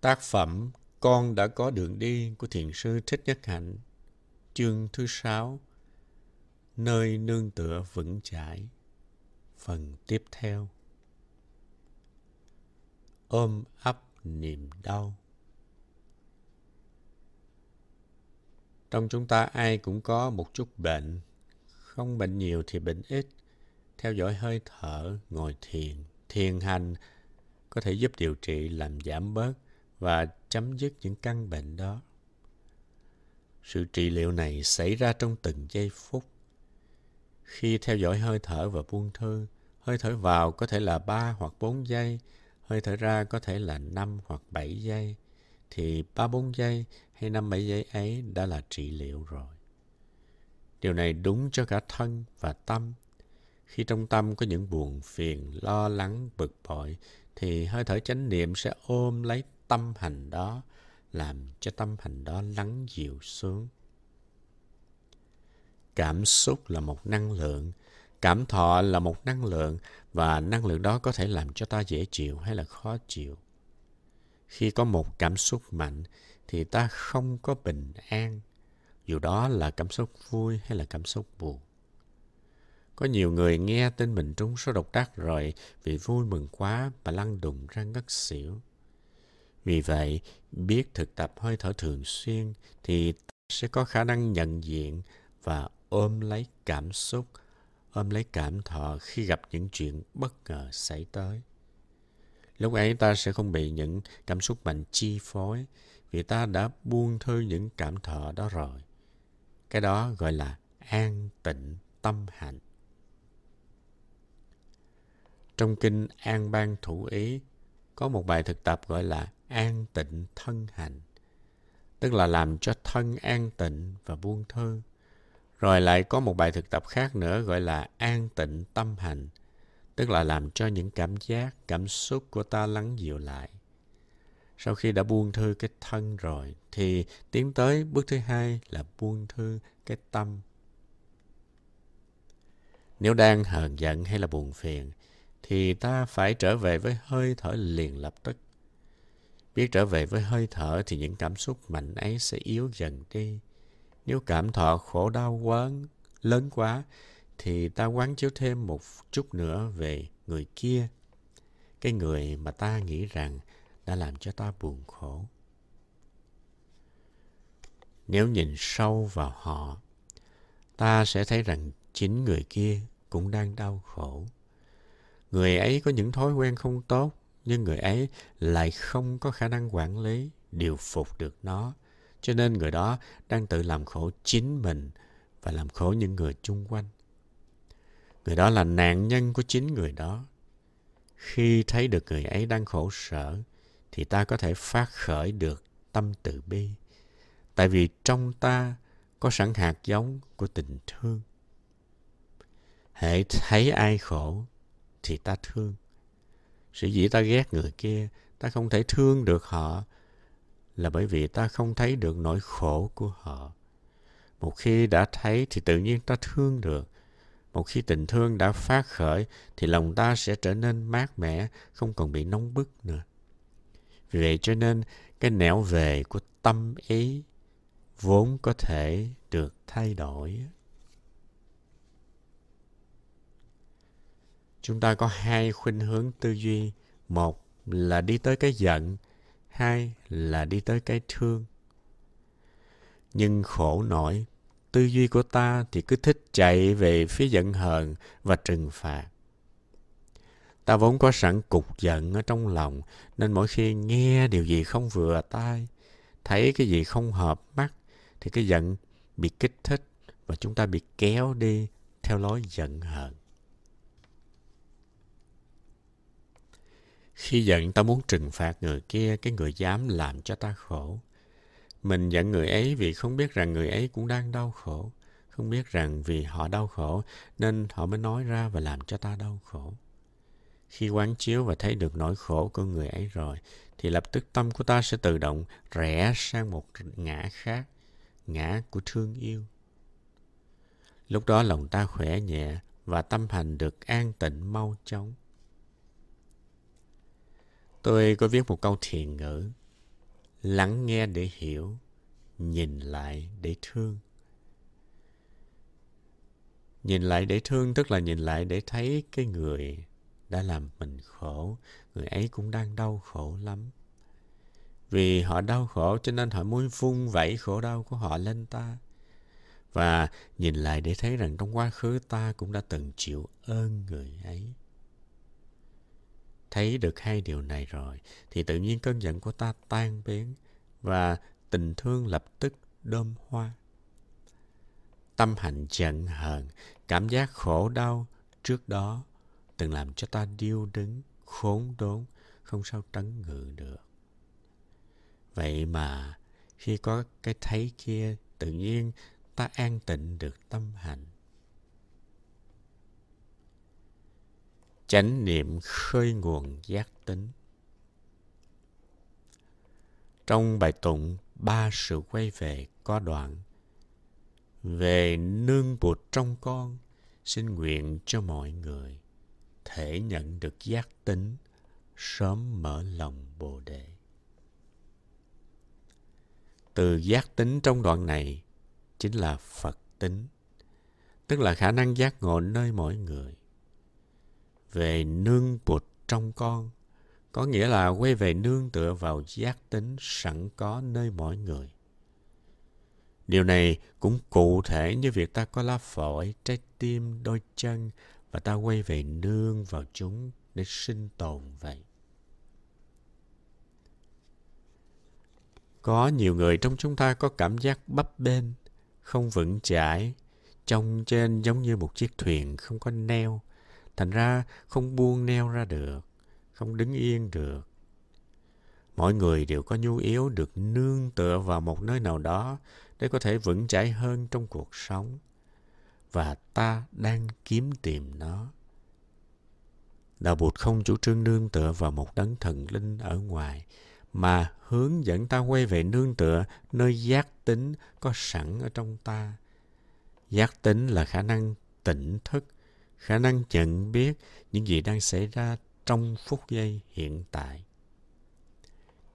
Tác phẩm Con đã có đường đi của Thiền sư Thích Nhất Hạnh Chương thứ sáu Nơi nương tựa vững chãi. Phần tiếp theo. Ôm ấp niềm đau. Trong chúng ta ai cũng có một chút bệnh. Không bệnh nhiều thì bệnh ít. Theo dõi hơi thở, ngồi thiền, thiền hành có thể giúp điều trị làm giảm bớt và chấm dứt những căn bệnh đó. Sự trị liệu này xảy ra trong từng giây phút. Khi theo dõi hơi thở và buông thư, hơi thở vào có thể là 3 hoặc 4 giây, hơi thở ra có thể là 5 hoặc 7 giây, thì 3-4 giây hay 5-7 giây ấy đã là trị liệu rồi. Điều này đúng cho cả thân và tâm. Khi trong tâm có những buồn phiền, lo lắng, bực bội, thì hơi thở chánh niệm sẽ ôm lấy tâm hành đó, làm cho tâm hành đó lắng dịu xuống. Cảm xúc là một năng lượng, cảm thọ là một năng lượng và năng lượng đó có thể làm cho ta dễ chịu hay là khó chịu. Khi có một cảm xúc mạnh thì ta không có bình an, dù đó là cảm xúc vui hay là cảm xúc buồn. Có nhiều người nghe tin mình trúng số độc đắc rồi vì vui mừng quá mà lăn đùng ra ngất xỉu. Vì vậy, biết thực tập hơi thở thường xuyên thì sẽ có khả năng nhận diện và ôm lấy cảm xúc, ôm lấy cảm thọ khi gặp những chuyện bất ngờ xảy tới. Lúc ấy ta sẽ không bị những cảm xúc mạnh chi phối vì ta đã buông thư những cảm thọ đó rồi. Cái đó gọi là an tịnh tâm hạnh. Trong kinh An Bang Thủ Ý có một bài thực tập gọi là an tịnh thân hành, tức là làm cho thân an tịnh và buông thư. Rồi lại có một bài thực tập khác nữa gọi là an tịnh tâm hành, tức là làm cho những cảm giác, cảm xúc của ta lắng dịu lại. Sau khi đã buông thư cái thân rồi, thì tiến tới bước thứ hai là buông thư cái tâm. Nếu đang hờn giận hay là buồn phiền, thì ta phải trở về với hơi thở liền lập tức. Biết trở về với hơi thở thì những cảm xúc mạnh ấy sẽ yếu dần đi. Nếu cảm thọ khổ đau quá lớn quá thì ta quán chiếu thêm một chút nữa về người kia. Cái người mà ta nghĩ rằng đã làm cho ta buồn khổ. Nếu nhìn sâu vào họ, ta sẽ thấy rằng chính người kia cũng đang đau khổ. Người ấy có những thói quen không tốt, nhưng người ấy lại không có khả năng quản lý, điều phục được nó. Cho nên người đó đang tự làm khổ chính mình và làm khổ những người chung quanh. Người đó là nạn nhân của chính người đó. Khi thấy được người ấy đang khổ sở, thì ta có thể phát khởi được tâm từ bi. Tại vì trong ta có sẵn hạt giống của tình thương. Hãy thấy ai khổ thì ta thương. Sự dĩ ta ghét người kia, ta không thể thương được họ là bởi vì ta không thấy được nỗi khổ của họ. Một khi đã thấy thì tự nhiên ta thương được. Một khi tình thương đã phát khởi thì lòng ta sẽ trở nên mát mẻ, không còn bị nóng bức nữa. Vì vậy cho nên cái nẻo về của tâm ý vốn có thể được thay đổi. Chúng ta có hai khuynh hướng tư duy. Một là đi tới cái giận, hai là đi tới cái thương. Nhưng khổ nổi, tư duy của ta thì cứ thích chạy về phía giận hờn và trừng phạt. Ta vốn có sẵn cục giận ở trong lòng, nên mỗi khi nghe điều gì không vừa tai, thấy cái gì không hợp mắt, thì cái giận bị kích thích và chúng ta bị kéo đi theo lối giận hờn. Khi giận ta muốn trừng phạt người kia, cái người dám làm cho ta khổ. Mình giận người ấy vì không biết rằng người ấy cũng đang đau khổ. Không biết rằng vì họ đau khổ nên họ mới nói ra và làm cho ta đau khổ. Khi quán chiếu và thấy được nỗi khổ của người ấy rồi, thì lập tức tâm của ta sẽ tự động rẽ sang một ngã khác, ngã của thương yêu. Lúc đó lòng ta khỏe nhẹ và tâm hành được an tịnh mau chóng. Tôi có viết một câu thiền ngữ. lắng nghe để hiểu, nhìn lại để thương. Nhìn lại để thương tức là nhìn lại để thấy cái người đã làm mình khổ, người ấy cũng đang đau khổ lắm. Vì họ đau khổ cho nên họ muốn vung vẩy khổ đau của họ lên ta. Và nhìn lại để thấy rằng trong quá khứ ta cũng đã từng chịu ơn người ấy. Thấy được hai điều này rồi thì tự nhiên cơn giận của ta tan biến và tình thương lập tức đơm hoa. Tâm hạnh giận hờn, cảm giác khổ đau trước đó từng làm cho ta điêu đứng, khốn đốn, không sao trấn ngự được. Vậy mà khi có cái thấy kia, tự nhiên ta an tịnh được tâm hạnh. Chánh niệm khơi nguồn giác tính. Trong bài tụng Ba sự quay về có đoạn, Về nương bụt trong con, Xin nguyện cho mọi người Thể nhận được giác tính, Sớm mở lòng Bồ Đề Từ giác tính trong đoạn này Chính là Phật tính, Tức là khả năng giác ngộ nơi mỗi người về nương bụt trong con có nghĩa là quay về nương tựa vào giác tính sẵn có nơi mỗi người. Điều này cũng cụ thể như việc ta có lá phổi, trái tim, đôi chân và ta quay về nương vào chúng để sinh tồn vậy. Có nhiều người trong chúng ta có cảm giác bấp bênh, không vững chãi, trông trên giống như một chiếc thuyền không có neo, thành ra không buông neo ra được không đứng yên được. Mọi người đều có nhu yếu được nương tựa vào một nơi nào đó để có thể vững chãi hơn trong cuộc sống. Và ta đang kiếm tìm nó. Đạo Bụt không chủ trương nương tựa vào một đấng thần linh ở ngoài, mà hướng dẫn ta quay về nương tựa nơi giác tính có sẵn ở trong ta. Giác tính là khả năng tỉnh thức, khả năng nhận biết những gì đang xảy ra trong phút giây hiện tại.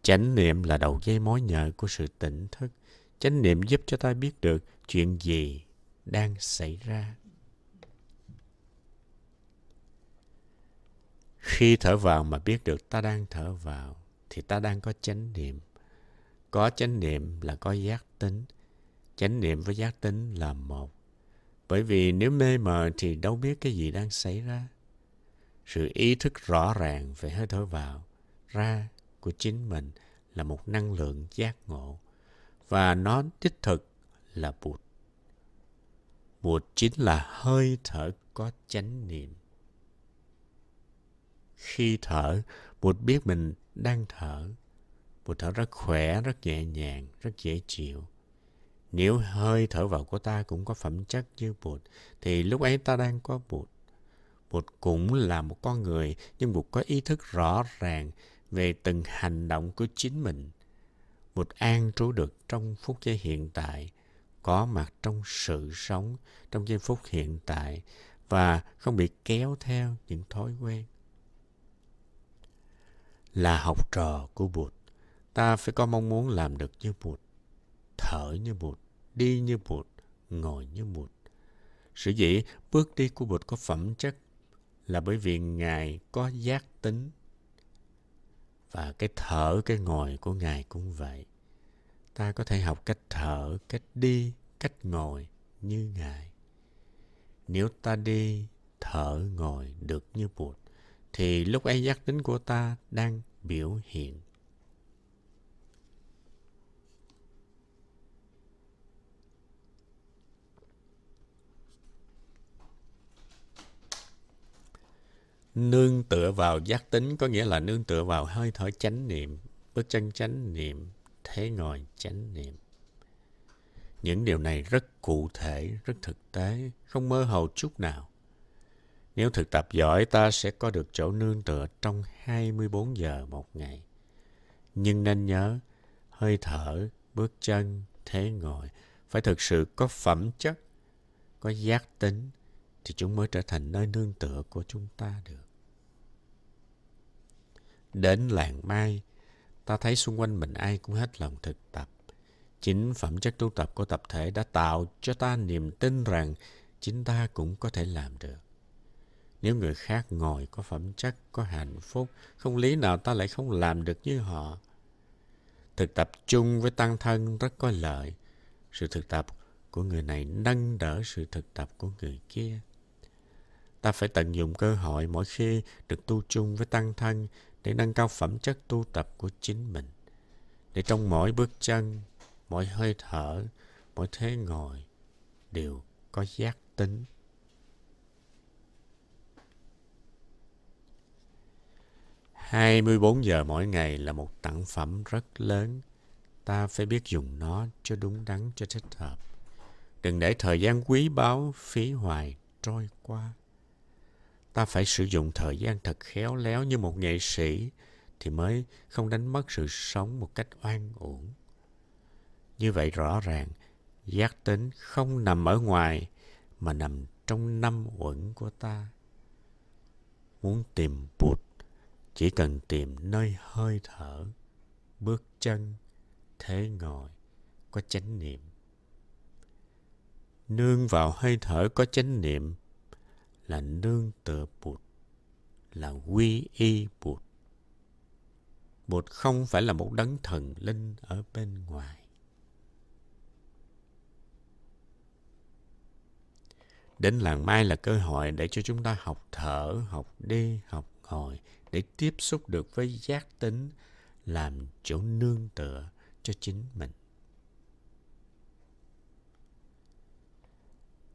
Chánh niệm là đầu dây mối nhợ của sự tỉnh thức. Chánh niệm giúp cho ta biết được chuyện gì đang xảy ra. Khi thở vào mà biết được ta đang thở vào, thì ta đang có chánh niệm. Có chánh niệm là có giác tính. Chánh niệm với giác tính là một. Bởi vì nếu mê mờ thì đâu biết cái gì đang xảy ra. Sự ý thức rõ ràng về hơi thở vào, ra của chính mình là một năng lượng giác ngộ, và nó đích thực là bụt. Bụt chính là hơi thở có chánh niệm. Khi thở, bụt biết mình đang thở. Bụt thở rất khỏe, rất nhẹ nhàng, rất dễ chịu nếu hơi thở vào của ta cũng có phẩm chất như bụt thì lúc ấy ta đang có bụt Bụt cũng là một con người, nhưng Bụt có ý thức rõ ràng về từng hành động của chính mình. Bụt an trú được trong phút giây hiện tại, có mặt trong sự sống, trong giây phút hiện tại và không bị kéo theo những thói quen. Là học trò của Bụt, ta phải có mong muốn làm được như Bụt, thở như Bụt, đi như Bụt, ngồi như Bụt. Sự dĩ bước đi của Bụt có phẩm chất là bởi vì Ngài có giác tính. Và cái thở, cái ngồi của Ngài cũng vậy. Ta có thể học cách thở, cách đi, cách ngồi như Ngài. Nếu ta đi, thở, ngồi được như Bụt, thì lúc ấy giác tính của ta đang biểu hiện. Nương tựa vào giác tính, có nghĩa là nương tựa vào hơi thở chánh niệm, bước chân chánh niệm, thế ngồi chánh niệm. Những điều này rất cụ thể, rất thực tế, không mơ hồ chút nào. Nếu thực tập giỏi, ta sẽ có được chỗ nương tựa trong 24 giờ một ngày. Nhưng nên nhớ, hơi thở, bước chân, thế ngồi phải thực sự có phẩm chất, có giác tính thì chúng mới trở thành nơi nương tựa của chúng ta được. Đến làng mai, ta thấy xung quanh mình ai cũng hết lòng thực tập. Chính phẩm chất tu tập của tập thể đã tạo cho ta niềm tin rằng chính ta cũng có thể làm được. Nếu người khác ngồi có phẩm chất, có hạnh phúc, không lý nào ta lại không làm được như họ. Thực tập chung với tăng thân rất có lợi. Sự thực tập của người này nâng đỡ sự thực tập của người kia. Ta phải tận dụng cơ hội mỗi khi được tu chung với tăng thân để nâng cao phẩm chất tu tập của chính mình. Để trong mỗi bước chân, mỗi hơi thở, mỗi thế ngồi đều có giác tính. hai mươi bốn giờ mỗi ngày là một tặng phẩm rất lớn. Ta phải biết dùng nó cho đúng đắn, cho thích hợp. Đừng để thời gian quý báu phí hoài trôi qua. Ta phải sử dụng thời gian thật khéo léo như một nghệ sĩ thì mới không đánh mất sự sống một cách oan uổng. Như vậy rõ ràng, giác tính không nằm ở ngoài mà nằm trong năm uẩn của ta. Muốn tìm Bụt, chỉ cần tìm nơi hơi thở, bước chân, thế ngồi, có chánh niệm. Nương vào hơi thở có chánh niệm là nương tựa Bụt, là quy y Bụt. Bụt không phải là một đấng thần linh ở bên ngoài. Đến làng mai là cơ hội để cho chúng ta học thở, học đi, học ngồi, để tiếp xúc được với giác tính, làm chỗ nương tựa cho chính mình.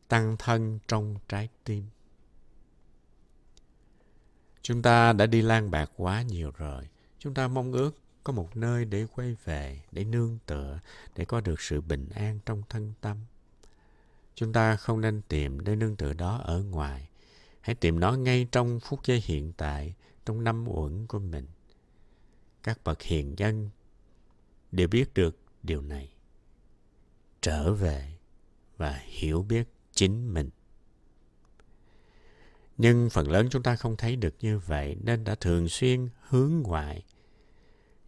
Tăng thân trong trái tim. Chúng ta đã đi lang bạc quá nhiều rồi. Chúng ta mong ước có một nơi để quay về, để nương tựa, để có được sự bình an trong thân tâm. Chúng ta không nên tìm nơi nương tựa đó ở ngoài. Hãy tìm nó ngay trong phút giây hiện tại, trong năm uẩn của mình. Các bậc hiền nhân đều biết được điều này. Trở về và hiểu biết chính mình. Nhưng phần lớn chúng ta không thấy được như vậy nên đã thường xuyên hướng ngoại.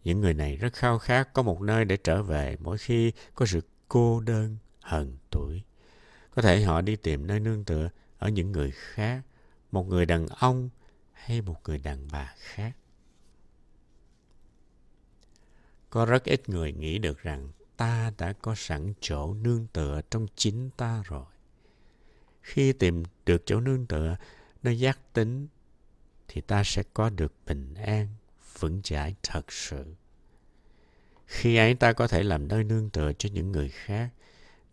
Những người này rất khao khát có một nơi để trở về mỗi khi có sự cô đơn, hờn tuổi. Có thể họ đi tìm nơi nương tựa ở những người khác, một người đàn ông hay một người đàn bà khác. Có rất ít người nghĩ được rằng ta đã có sẵn chỗ nương tựa trong chính ta rồi. Khi tìm được chỗ nương tựa, nó giác tính, thì ta sẽ có được bình an, vững chãi thật sự. Khi ấy ta có thể làm nơi nương tựa cho những người khác.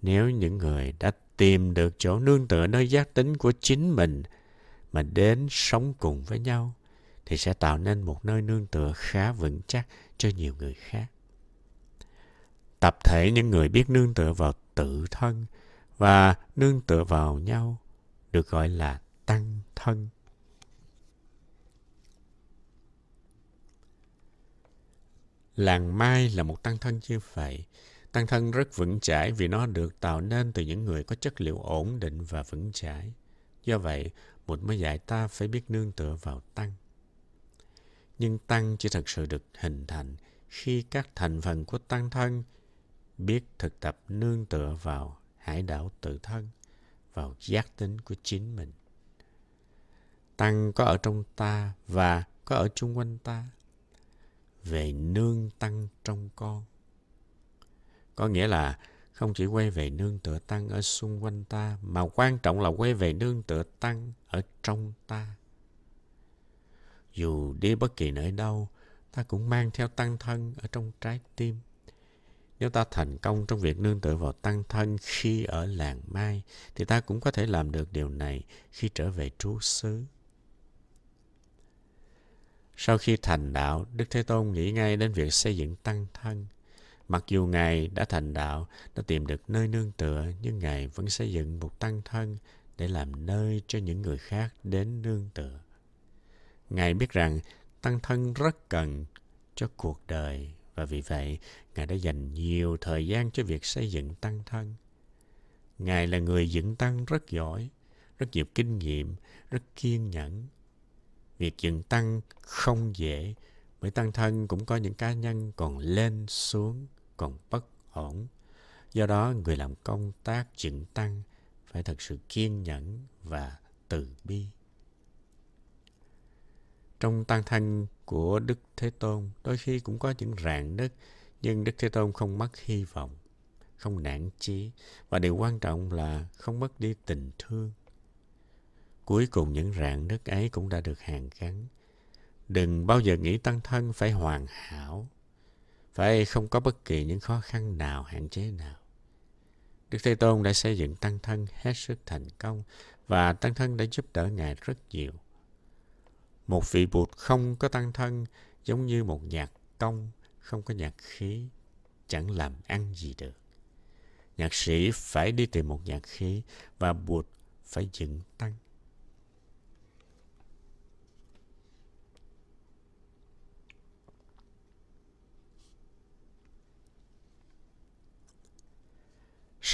Nếu những người đã tìm được chỗ nương tựa nơi giác tính của chính mình mà đến sống cùng với nhau thì sẽ tạo nên một nơi nương tựa khá vững chắc cho nhiều người khác. Tập thể những người biết nương tựa vào tự thân và nương tựa vào nhau được gọi là thân. Làng Mai là một tăng thân như vậy. Tăng thân rất vững chãi vì nó được tạo nên từ những người có chất liệu ổn định và vững chãi. Do vậy, một mới dạy ta phải biết nương tựa vào tăng. Nhưng tăng chỉ thật sự được hình thành khi các thành phần của tăng thân biết thực tập nương tựa vào hải đảo tự thân, vào giác tính của chính mình. Tăng có ở trong ta và có ở chung quanh ta. Về nương tăng trong con. Có nghĩa là không chỉ quay về nương tựa tăng ở xung quanh ta, mà quan trọng là quay về nương tựa tăng ở trong ta. Dù đi bất kỳ nơi đâu, ta cũng mang theo tăng thân ở trong trái tim. Nếu ta thành công trong việc nương tựa vào tăng thân khi ở làng Mai, thì ta cũng có thể làm được điều này khi trở về trú xứ. Sau khi thành đạo, Đức Thế Tôn nghĩ ngay đến việc xây dựng tăng thân. Mặc dù Ngài đã thành đạo, đã tìm được nơi nương tựa, nhưng Ngài vẫn xây dựng một tăng thân để làm nơi cho những người khác đến nương tựa. Ngài biết rằng tăng thân rất cần cho cuộc đời và vì vậy Ngài đã dành nhiều thời gian cho việc xây dựng tăng thân. Ngài là người dựng tăng rất giỏi, rất nhiều kinh nghiệm, rất kiên nhẫn. Việc dựng tăng không dễ Bởi tăng thân cũng có những cá nhân còn lên xuống, còn bất ổn. Do đó, người làm công tác dựng tăng phải thật sự kiên nhẫn và từ bi. Trong tăng thân của Đức Thế Tôn, đôi khi cũng có những rạn nứt, nhưng Đức Thế Tôn không mất hy vọng, không nản chí, và điều quan trọng là không mất đi tình thương. Cuối cùng những rạn nứt ấy cũng đã được hàn gắn. Đừng bao giờ nghĩ tăng thân phải hoàn hảo, phải không có bất kỳ những khó khăn nào, hạn chế nào. Đức Thế Tôn đã xây dựng tăng thân hết sức thành công và tăng thân đã giúp đỡ Ngài rất nhiều. Một vị bụt không có tăng thân giống như một nhạc công không có nhạc khí, chẳng làm ăn gì được. Nhạc sĩ phải đi tìm một nhạc khí và bụt phải dựng tăng.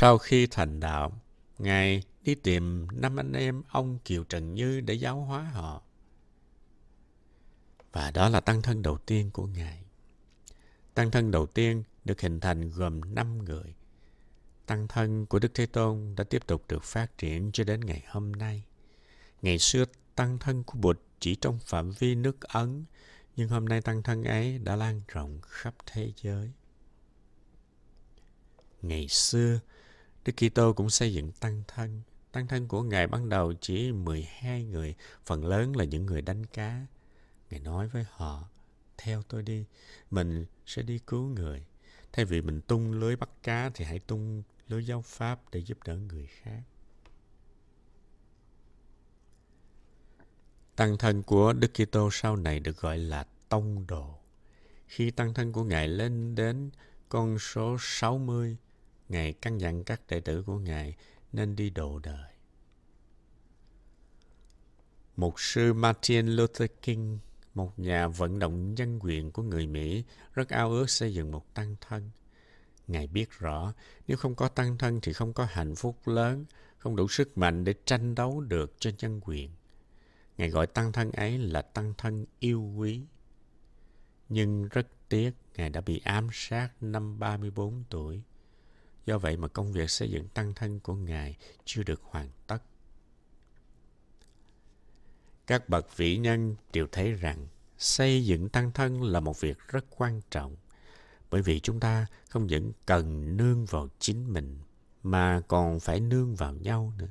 Sau khi thành đạo, Ngài đi tìm năm anh em ông Kiều Trần Như để giáo hóa họ. Và đó là tăng thân đầu tiên của Ngài. Tăng thân đầu tiên được hình thành gồm năm người. Tăng thân của Đức Thế Tôn đã tiếp tục được phát triển cho đến ngày hôm nay. Ngày xưa, tăng thân của Bụt chỉ trong phạm vi nước Ấn, nhưng hôm nay tăng thân ấy đã lan rộng khắp thế giới. Ngày xưa, Đức Kitô cũng xây dựng tăng thân. Tăng thân của Ngài ban đầu chỉ 12 người, phần lớn là những người đánh cá. Ngài nói với họ, theo tôi đi, mình sẽ đi cứu người. Thay vì mình tung lưới bắt cá thì hãy tung lưới giáo pháp để giúp đỡ người khác. Tăng thân của Đức Kitô sau này được gọi là tông đồ. Khi tăng thân của Ngài lên đến con số 60, Ngài căn dặn các đệ tử của Ngài nên đi độ đời. Mục sư Martin Luther King, một nhà vận động nhân quyền của người Mỹ, rất ao ước xây dựng một tăng thân. Ngài biết rõ, nếu không có tăng thân thì không có hạnh phúc lớn, không đủ sức mạnh để tranh đấu được cho nhân quyền. Ngài gọi tăng thân ấy là tăng thân yêu quý. Nhưng rất tiếc, Ngài đã bị ám sát năm 34 tuổi. Do vậy mà công việc xây dựng tăng thân của Ngài chưa được hoàn tất. Các bậc vĩ nhân đều thấy rằng xây dựng tăng thân là một việc rất quan trọng bởi vì chúng ta không những cần nương vào chính mình mà còn phải nương vào nhau nữa.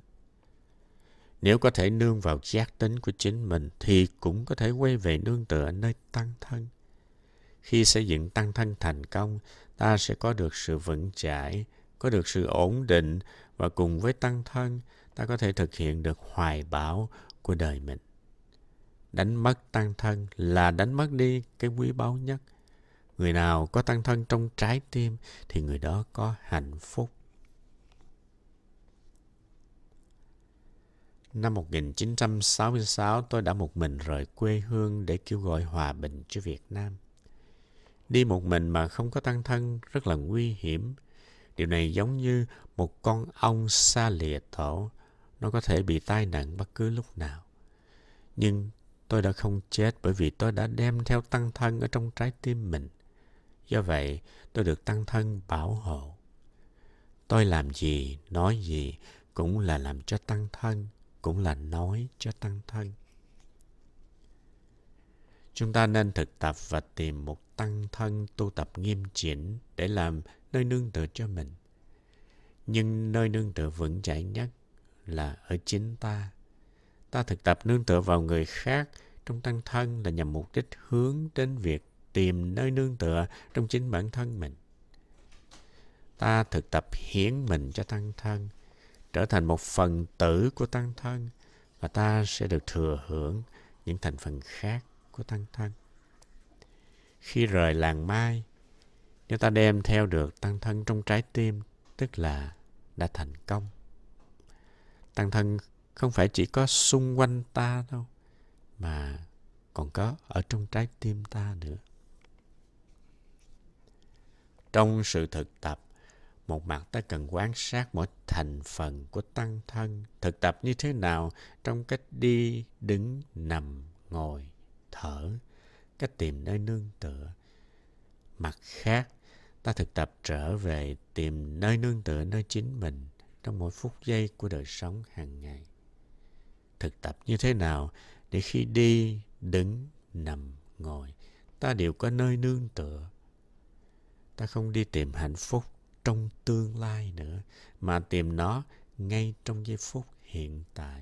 Nếu có thể nương vào giác tính của chính mình thì cũng có thể quay về nương tựa nơi tăng thân. Khi xây dựng tăng thân thành công, ta sẽ có được sự vững chãi, có được sự ổn định và cùng với tăng thân, ta có thể thực hiện được hoài bão của đời mình. Đánh mất tăng thân là đánh mất đi cái quý báu nhất. Người nào có tăng thân trong trái tim thì người đó có hạnh phúc. Năm 1966, tôi đã một mình rời quê hương để kêu gọi hòa bình cho Việt Nam. Đi một mình mà không có tăng thân rất là nguy hiểm Điều này giống như một con ong xa lìa tổ. Nó có thể bị tai nạn bất cứ lúc nào. Nhưng tôi đã không chết bởi vì tôi đã đem theo tăng thân ở trong trái tim mình. Do vậy, tôi được tăng thân bảo hộ. Tôi làm gì, nói gì cũng là làm cho tăng thân, cũng là nói cho tăng thân. Chúng ta nên thực tập và tìm một tăng thân tu tập nghiêm chỉnh để làm nơi nương tựa cho mình. Nhưng nơi nương tựa vững chãi nhất là ở chính ta. Ta thực tập nương tựa vào người khác trong tăng thân là nhằm mục đích hướng đến việc tìm nơi nương tựa trong chính bản thân mình. Ta thực tập hiến mình cho tăng thân, trở thành một phần tử của tăng thân và ta sẽ được thừa hưởng những thành phần khác của tăng thân. Khi rời làng mai, nếu ta đem theo được tăng thân trong trái tim, tức là đã thành công. Tăng thân không phải chỉ có xung quanh ta đâu, mà còn có ở trong trái tim ta nữa. Trong sự thực tập, một mặt ta cần quan sát mỗi thành phần của tăng thân, thực tập như thế nào trong cách đi, đứng, nằm, ngồi, thở, cách tìm nơi nương tựa. Mặt khác, ta thực tập trở về tìm nơi nương tựa nơi chính mình trong mỗi phút giây của đời sống hàng ngày. Thực tập như thế nào để khi đi, đứng, nằm, ngồi, ta đều có nơi nương tựa. Ta không đi tìm hạnh phúc trong tương lai nữa, mà tìm nó ngay trong giây phút hiện tại.